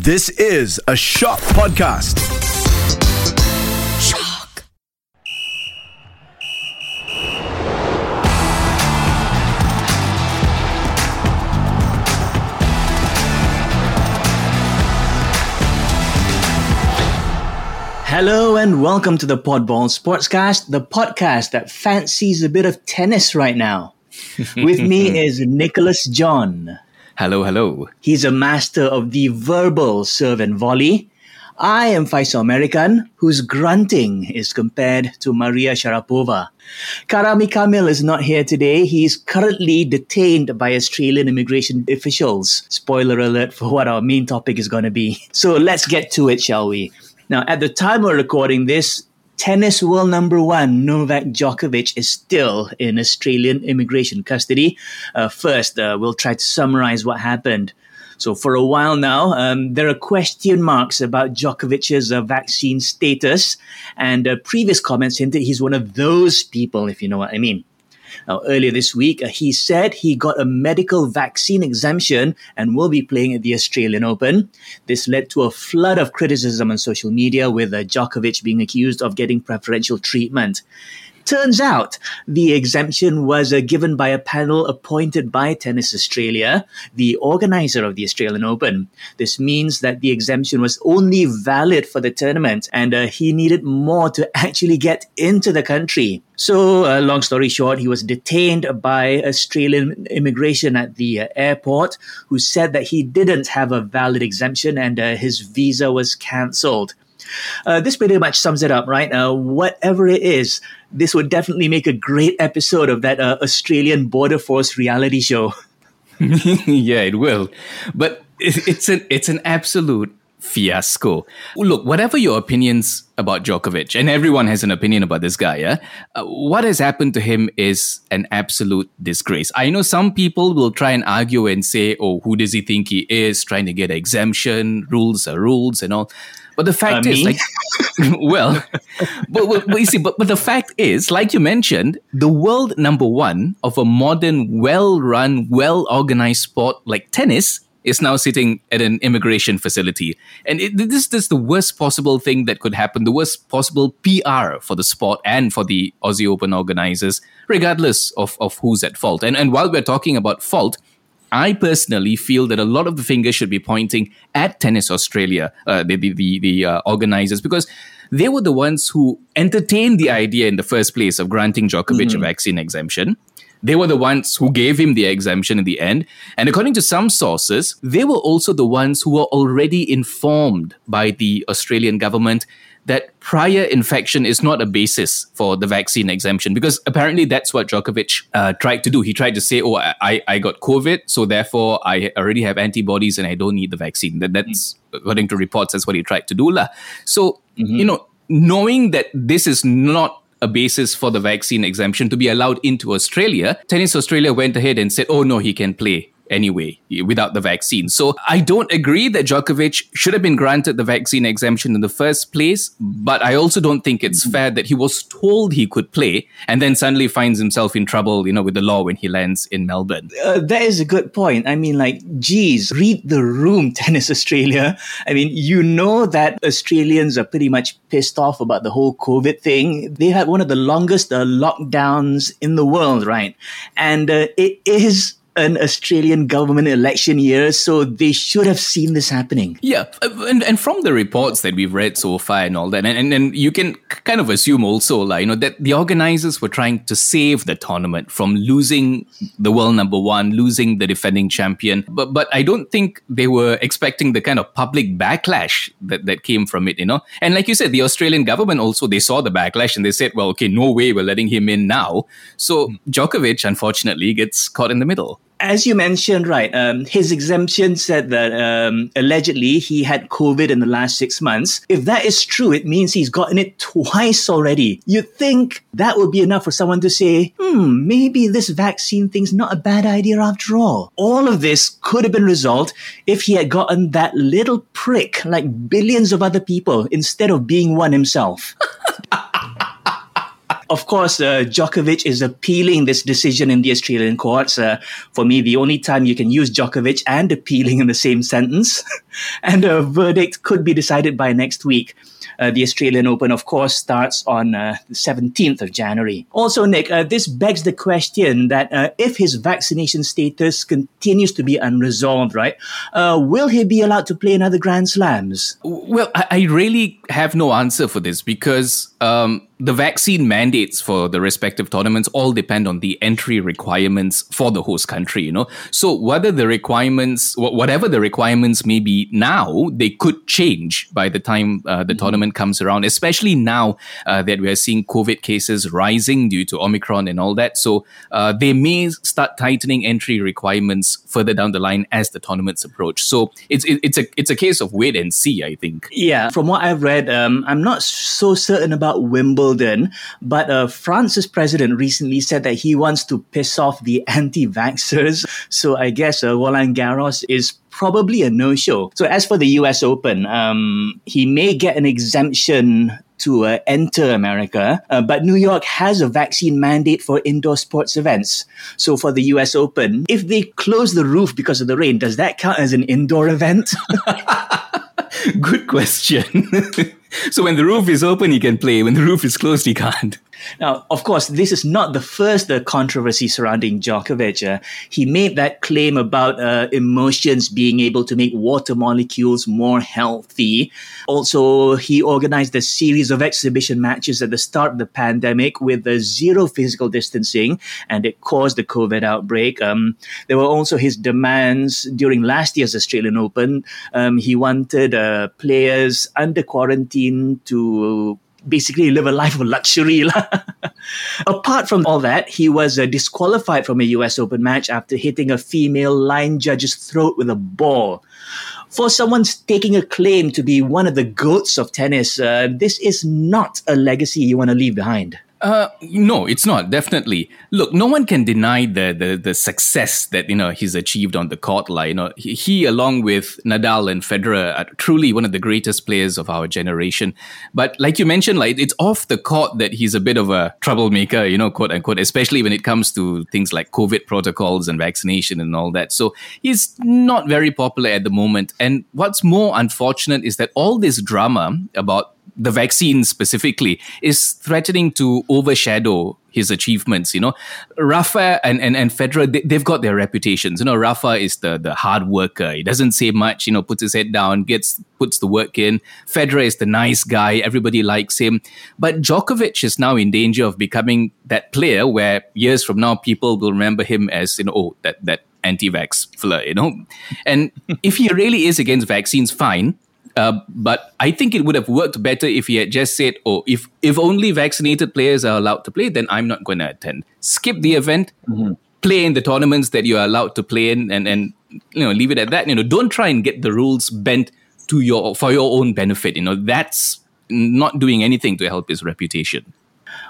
This is a Shock Podcast. Shock. Hello and welcome to the Podball Sportscast, the podcast that fancies a bit of tennis right now. With me is Nicholas John. Hello, hello. He's a master of the verbal serve and volley. I am Faisal American, whose grunting is compared to Maria Sharapova. Karami Kamil is not here today. He's currently detained by Australian immigration officials. Spoiler alert for what our main topic is going to be. So let's get to it, shall we? Now, at the time we're recording this, tennis world number one Novak Djokovic is still in Australian immigration custody. Uh, first, uh, we'll try to summarize what happened. So, for a while now, um, there are question marks about Djokovic's uh, vaccine status, and uh, previous comments hinted he's one of those people, if you know what I mean. Now, earlier this week, uh, he said he got a medical vaccine exemption and will be playing at the Australian Open. This led to a flood of criticism on social media, with uh, Djokovic being accused of getting preferential treatment. Turns out the exemption was uh, given by a panel appointed by Tennis Australia, the organizer of the Australian Open. This means that the exemption was only valid for the tournament and uh, he needed more to actually get into the country. So, uh, long story short, he was detained by Australian immigration at the uh, airport, who said that he didn't have a valid exemption and uh, his visa was cancelled. Uh, this pretty much sums it up, right? Uh, whatever it is, this would definitely make a great episode of that uh, Australian Border Force reality show. yeah, it will. But it's an it's an absolute fiasco. Look, whatever your opinions about Djokovic, and everyone has an opinion about this guy, yeah, uh, what has happened to him is an absolute disgrace. I know some people will try and argue and say, "Oh, who does he think he is? Trying to get exemption? Rules are rules, and all." But the fact uh, is, like, well, but, but, but, you see, but, but the fact is, like you mentioned, the world number one of a modern, well-run, well-organized sport like tennis is now sitting at an immigration facility. And it, this, this is the worst possible thing that could happen, the worst possible PR for the sport and for the Aussie Open organizers, regardless of, of who's at fault. And, and while we're talking about fault, I personally feel that a lot of the fingers should be pointing at Tennis Australia, uh, the, the, the, the uh, organizers, because they were the ones who entertained the idea in the first place of granting Djokovic mm-hmm. a vaccine exemption. They were the ones who gave him the exemption in the end. And according to some sources, they were also the ones who were already informed by the Australian government that prior infection is not a basis for the vaccine exemption because apparently that's what Djokovic uh, tried to do. He tried to say, "Oh, I, I got COVID, so therefore I already have antibodies and I don't need the vaccine." That, that's according to reports. That's what he tried to do, lah. So mm-hmm. you know, knowing that this is not a basis for the vaccine exemption to be allowed into Australia, Tennis Australia went ahead and said, oh no, he can play anyway without the vaccine. So I don't agree that Djokovic should have been granted the vaccine exemption in the first place, but I also don't think it's fair that he was told he could play and then suddenly finds himself in trouble, you know, with the law when he lands in Melbourne. Uh, that is a good point. I mean, like, geez, read the room, Tennis Australia. I mean, you know that Australians are pretty much pissed off about the whole COVID thing. They had one of the longest uh, lockdowns in the world, right? And uh, it is an Australian government election year, so they should have seen this happening. Yeah, uh, and, and from the reports that we've read so far and all that, and, and, and you can kind of assume also, like, you know, that the organizers were trying to save the tournament from losing the world number one, losing the defending champion. But but I don't think they were expecting the kind of public backlash that, that came from it, you know. And like you said, the Australian government also they saw the backlash and they said, well, okay, no way we're letting him in now. So Djokovic, unfortunately, gets caught in the middle as you mentioned, right, um, his exemption said that um, allegedly he had COVID in the last six months. If that is true, it means he's gotten it twice already. You'd think that would be enough for someone to say, hmm, maybe this vaccine thing's not a bad idea after all. All of this could have been resolved if he had gotten that little prick like billions of other people instead of being one himself. of course, uh, Djokovic is appealing this decision in the Australian courts. Uh, for me, the only time you can use Djokovic and appealing in the same sentence. and a verdict could be decided by next week. Uh, the Australian Open, of course, starts on uh, the 17th of January. Also, Nick, uh, this begs the question that uh, if his vaccination status continues to be unresolved, right, uh, will he be allowed to play in other Grand Slams? Well, I, I really have no answer for this because um, the vaccine mandates for the respective tournaments all depend on the entry requirements for the host country, you know. So whether the requirements, whatever the requirements may be now, they could change by the time uh, the mm-hmm. tournament comes around, especially now uh, that we are seeing COVID cases rising due to Omicron and all that. So uh, they may start tightening entry requirements further down the line as the tournaments approach. So it's it, it's a it's a case of wait and see, I think. Yeah, from what I've read, um, I'm not so certain about Wimbledon Wimbledon. But uh, France's president recently said that he wants to piss off the anti-vaxxers. So I guess uh, Roland Garros is probably a no-show. So as for the U.S. Open, um, he may get an exemption to uh, enter America, uh, but New York has a vaccine mandate for indoor sports events. So for the US Open, if they close the roof because of the rain, does that count as an indoor event? Good question. so when the roof is open, he can play. When the roof is closed, he can't. Now, of course, this is not the first uh, controversy surrounding Djokovic. Uh, he made that claim about uh, emotions being able to make water molecules more healthy. Also, he organized a series of exhibition matches at the start of the pandemic with zero physical distancing, and it caused the COVID outbreak. Um, there were also his demands during last year's Australian Open. Um, he wanted uh, players under quarantine to basically live a life of luxury. Apart from all that, he was uh, disqualified from a US Open match after hitting a female line judge's throat with a ball. For someone taking a claim to be one of the goats of tennis, uh, this is not a legacy you want to leave behind. Uh, no, it's not. Definitely. Look, no one can deny the, the the success that you know he's achieved on the court. Like you know, he, he, along with Nadal and Federer are truly one of the greatest players of our generation. But like you mentioned, like it's off the court that he's a bit of a troublemaker. You know, quote unquote, especially when it comes to things like COVID protocols and vaccination and all that. So he's not very popular at the moment. And what's more unfortunate is that all this drama about the vaccine specifically is threatening to overshadow his achievements. You know, Rafa and, and, and Federer, they, have got their reputations. You know, Rafa is the, the hard worker. He doesn't say much, you know, puts his head down, gets, puts the work in. Federer is the nice guy. Everybody likes him. But Djokovic is now in danger of becoming that player where years from now, people will remember him as, you know, oh, that, that anti-vax fella, you know? And if he really is against vaccines, fine. Uh, but I think it would have worked better if he had just said, "Oh, if if only vaccinated players are allowed to play, then I'm not going to attend. Skip the event, mm-hmm. play in the tournaments that you are allowed to play in, and and you know leave it at that. You know, don't try and get the rules bent to your for your own benefit. You know, that's not doing anything to help his reputation.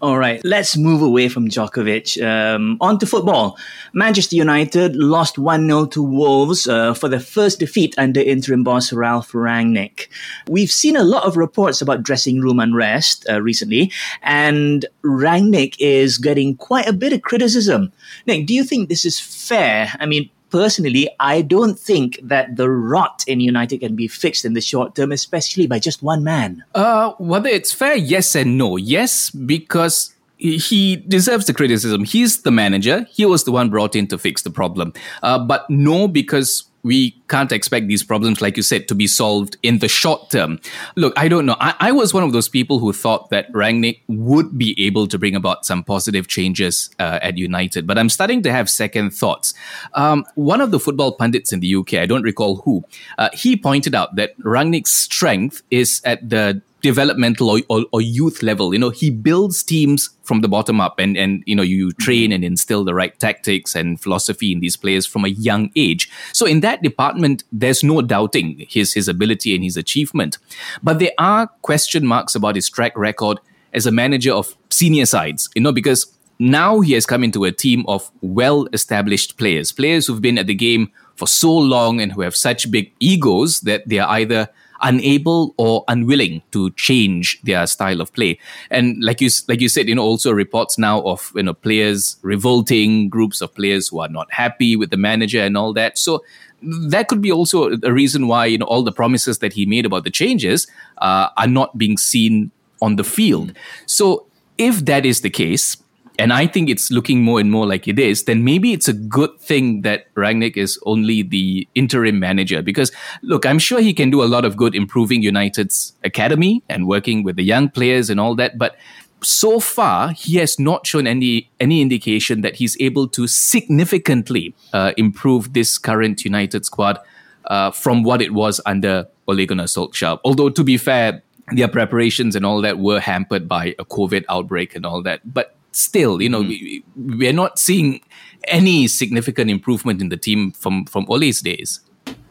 All right, let's move away from Djokovic. Um, on to football. Manchester United lost 1 0 to Wolves uh, for the first defeat under interim boss Ralph Rangnick. We've seen a lot of reports about dressing room unrest uh, recently, and Rangnick is getting quite a bit of criticism. Nick, do you think this is fair? I mean, personally, I don't think that the rot in United can be fixed in the short term, especially by just one man. Uh, whether it's fair, yes and no. Yes, because he deserves the criticism. He's the manager. He was the one brought in to fix the problem. Uh, but no, because we can't expect these problems, like you said, to be solved in the short term. Look, I don't know. I, I, was one of those people who thought that Rangnick would be able to bring about some positive changes uh, at United, but I'm starting to have second thoughts. Um, one of the football pundits in the UK, I don't recall who, uh, he pointed out that Rangnick's strength is at the developmental or, or, or, youth level. You know, he builds teams from the bottom up and, and, you know, you train and instill the right tactics and philosophy in these players from a young age. So in that department, there's no doubting his, his ability and his achievement. But there are question marks about his track record as a manager of senior sides, you know, because now he has come into a team of well established players, players who've been at the game for so long and who have such big egos that they are either unable or unwilling to change their style of play. And like you like you said, you know, also reports now of you know players revolting, groups of players who are not happy with the manager and all that. So that could be also a reason why you know all the promises that he made about the changes uh, are not being seen on the field. So if that is the case, and I think it's looking more and more like it is, then maybe it's a good thing that Rangnick is only the interim manager. Because look, I'm sure he can do a lot of good improving United's academy and working with the young players and all that. But so far, he has not shown any any indication that he's able to significantly uh, improve this current United squad uh, from what it was under Ole Gunnar Solskjaer. Although, to be fair, their preparations and all that were hampered by a COVID outbreak and all that. But still, you know, mm. we, we're not seeing any significant improvement in the team from from Ole's days.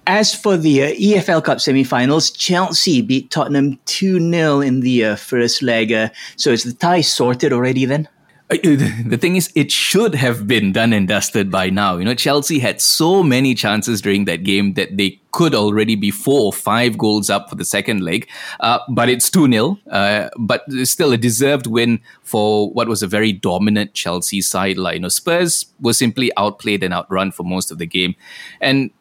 As for the uh, EFL Cup semi-finals, Chelsea beat Tottenham 2-0 in the uh, first leg. Uh, so is the tie sorted already then? The thing is, it should have been done and dusted by now. You know, Chelsea had so many chances during that game that they could already be four or five goals up for the second leg. Uh, but it's 2 0. Uh, but still a deserved win for what was a very dominant Chelsea side. Like, you know, Spurs were simply outplayed and outrun for most of the game. And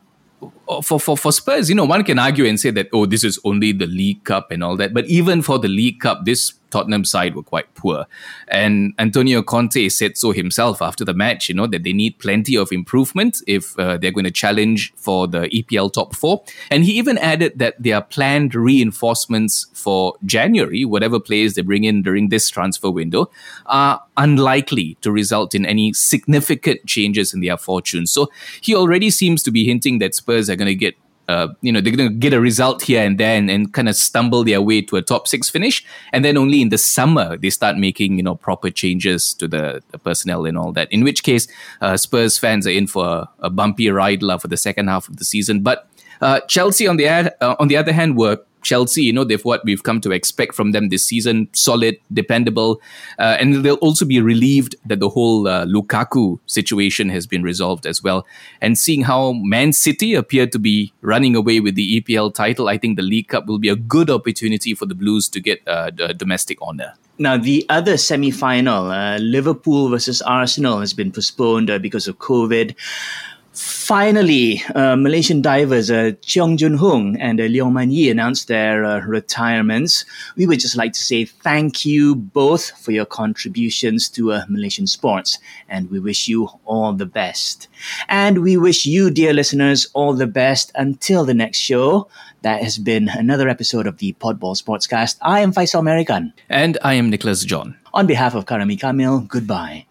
for, for, for Spurs, you know, one can argue and say that, oh, this is only the League Cup and all that. But even for the League Cup, this Tottenham side were quite poor. And Antonio Conte said so himself after the match, you know, that they need plenty of improvement if uh, they're going to challenge for the EPL top four. And he even added that their planned reinforcements for January, whatever players they bring in during this transfer window, are unlikely to result in any significant changes in their fortunes. So he already seems to be hinting that Spurs are going to get uh, you know, they're going to get a result here and there and, kind of stumble their way to a top six finish. And then only in the summer, they start making, you know, proper changes to the, the personnel and all that. In which case, uh, Spurs fans are in for a, a bumpy ride for the second half of the season. But uh, Chelsea, on the, ad, uh, on the other hand, were Chelsea, you know, they've what we've come to expect from them this season solid, dependable, uh, and they'll also be relieved that the whole uh, Lukaku situation has been resolved as well. And seeing how Man City appear to be running away with the EPL title, I think the League Cup will be a good opportunity for the Blues to get uh, domestic honour. Now, the other semi final, uh, Liverpool versus Arsenal, has been postponed uh, because of COVID. Finally, uh, Malaysian divers uh, Cheong Jun Hoong and uh, Leong Mun Yee announced their uh, retirements. We would just like to say thank you both for your contributions to uh, Malaysian sports, and we wish you all the best. And we wish you, dear listeners, all the best until the next show. That has been another episode of the Podball Sportscast. I am Faisal American. And I am Nicholas John. On behalf of Karami Kamil, goodbye.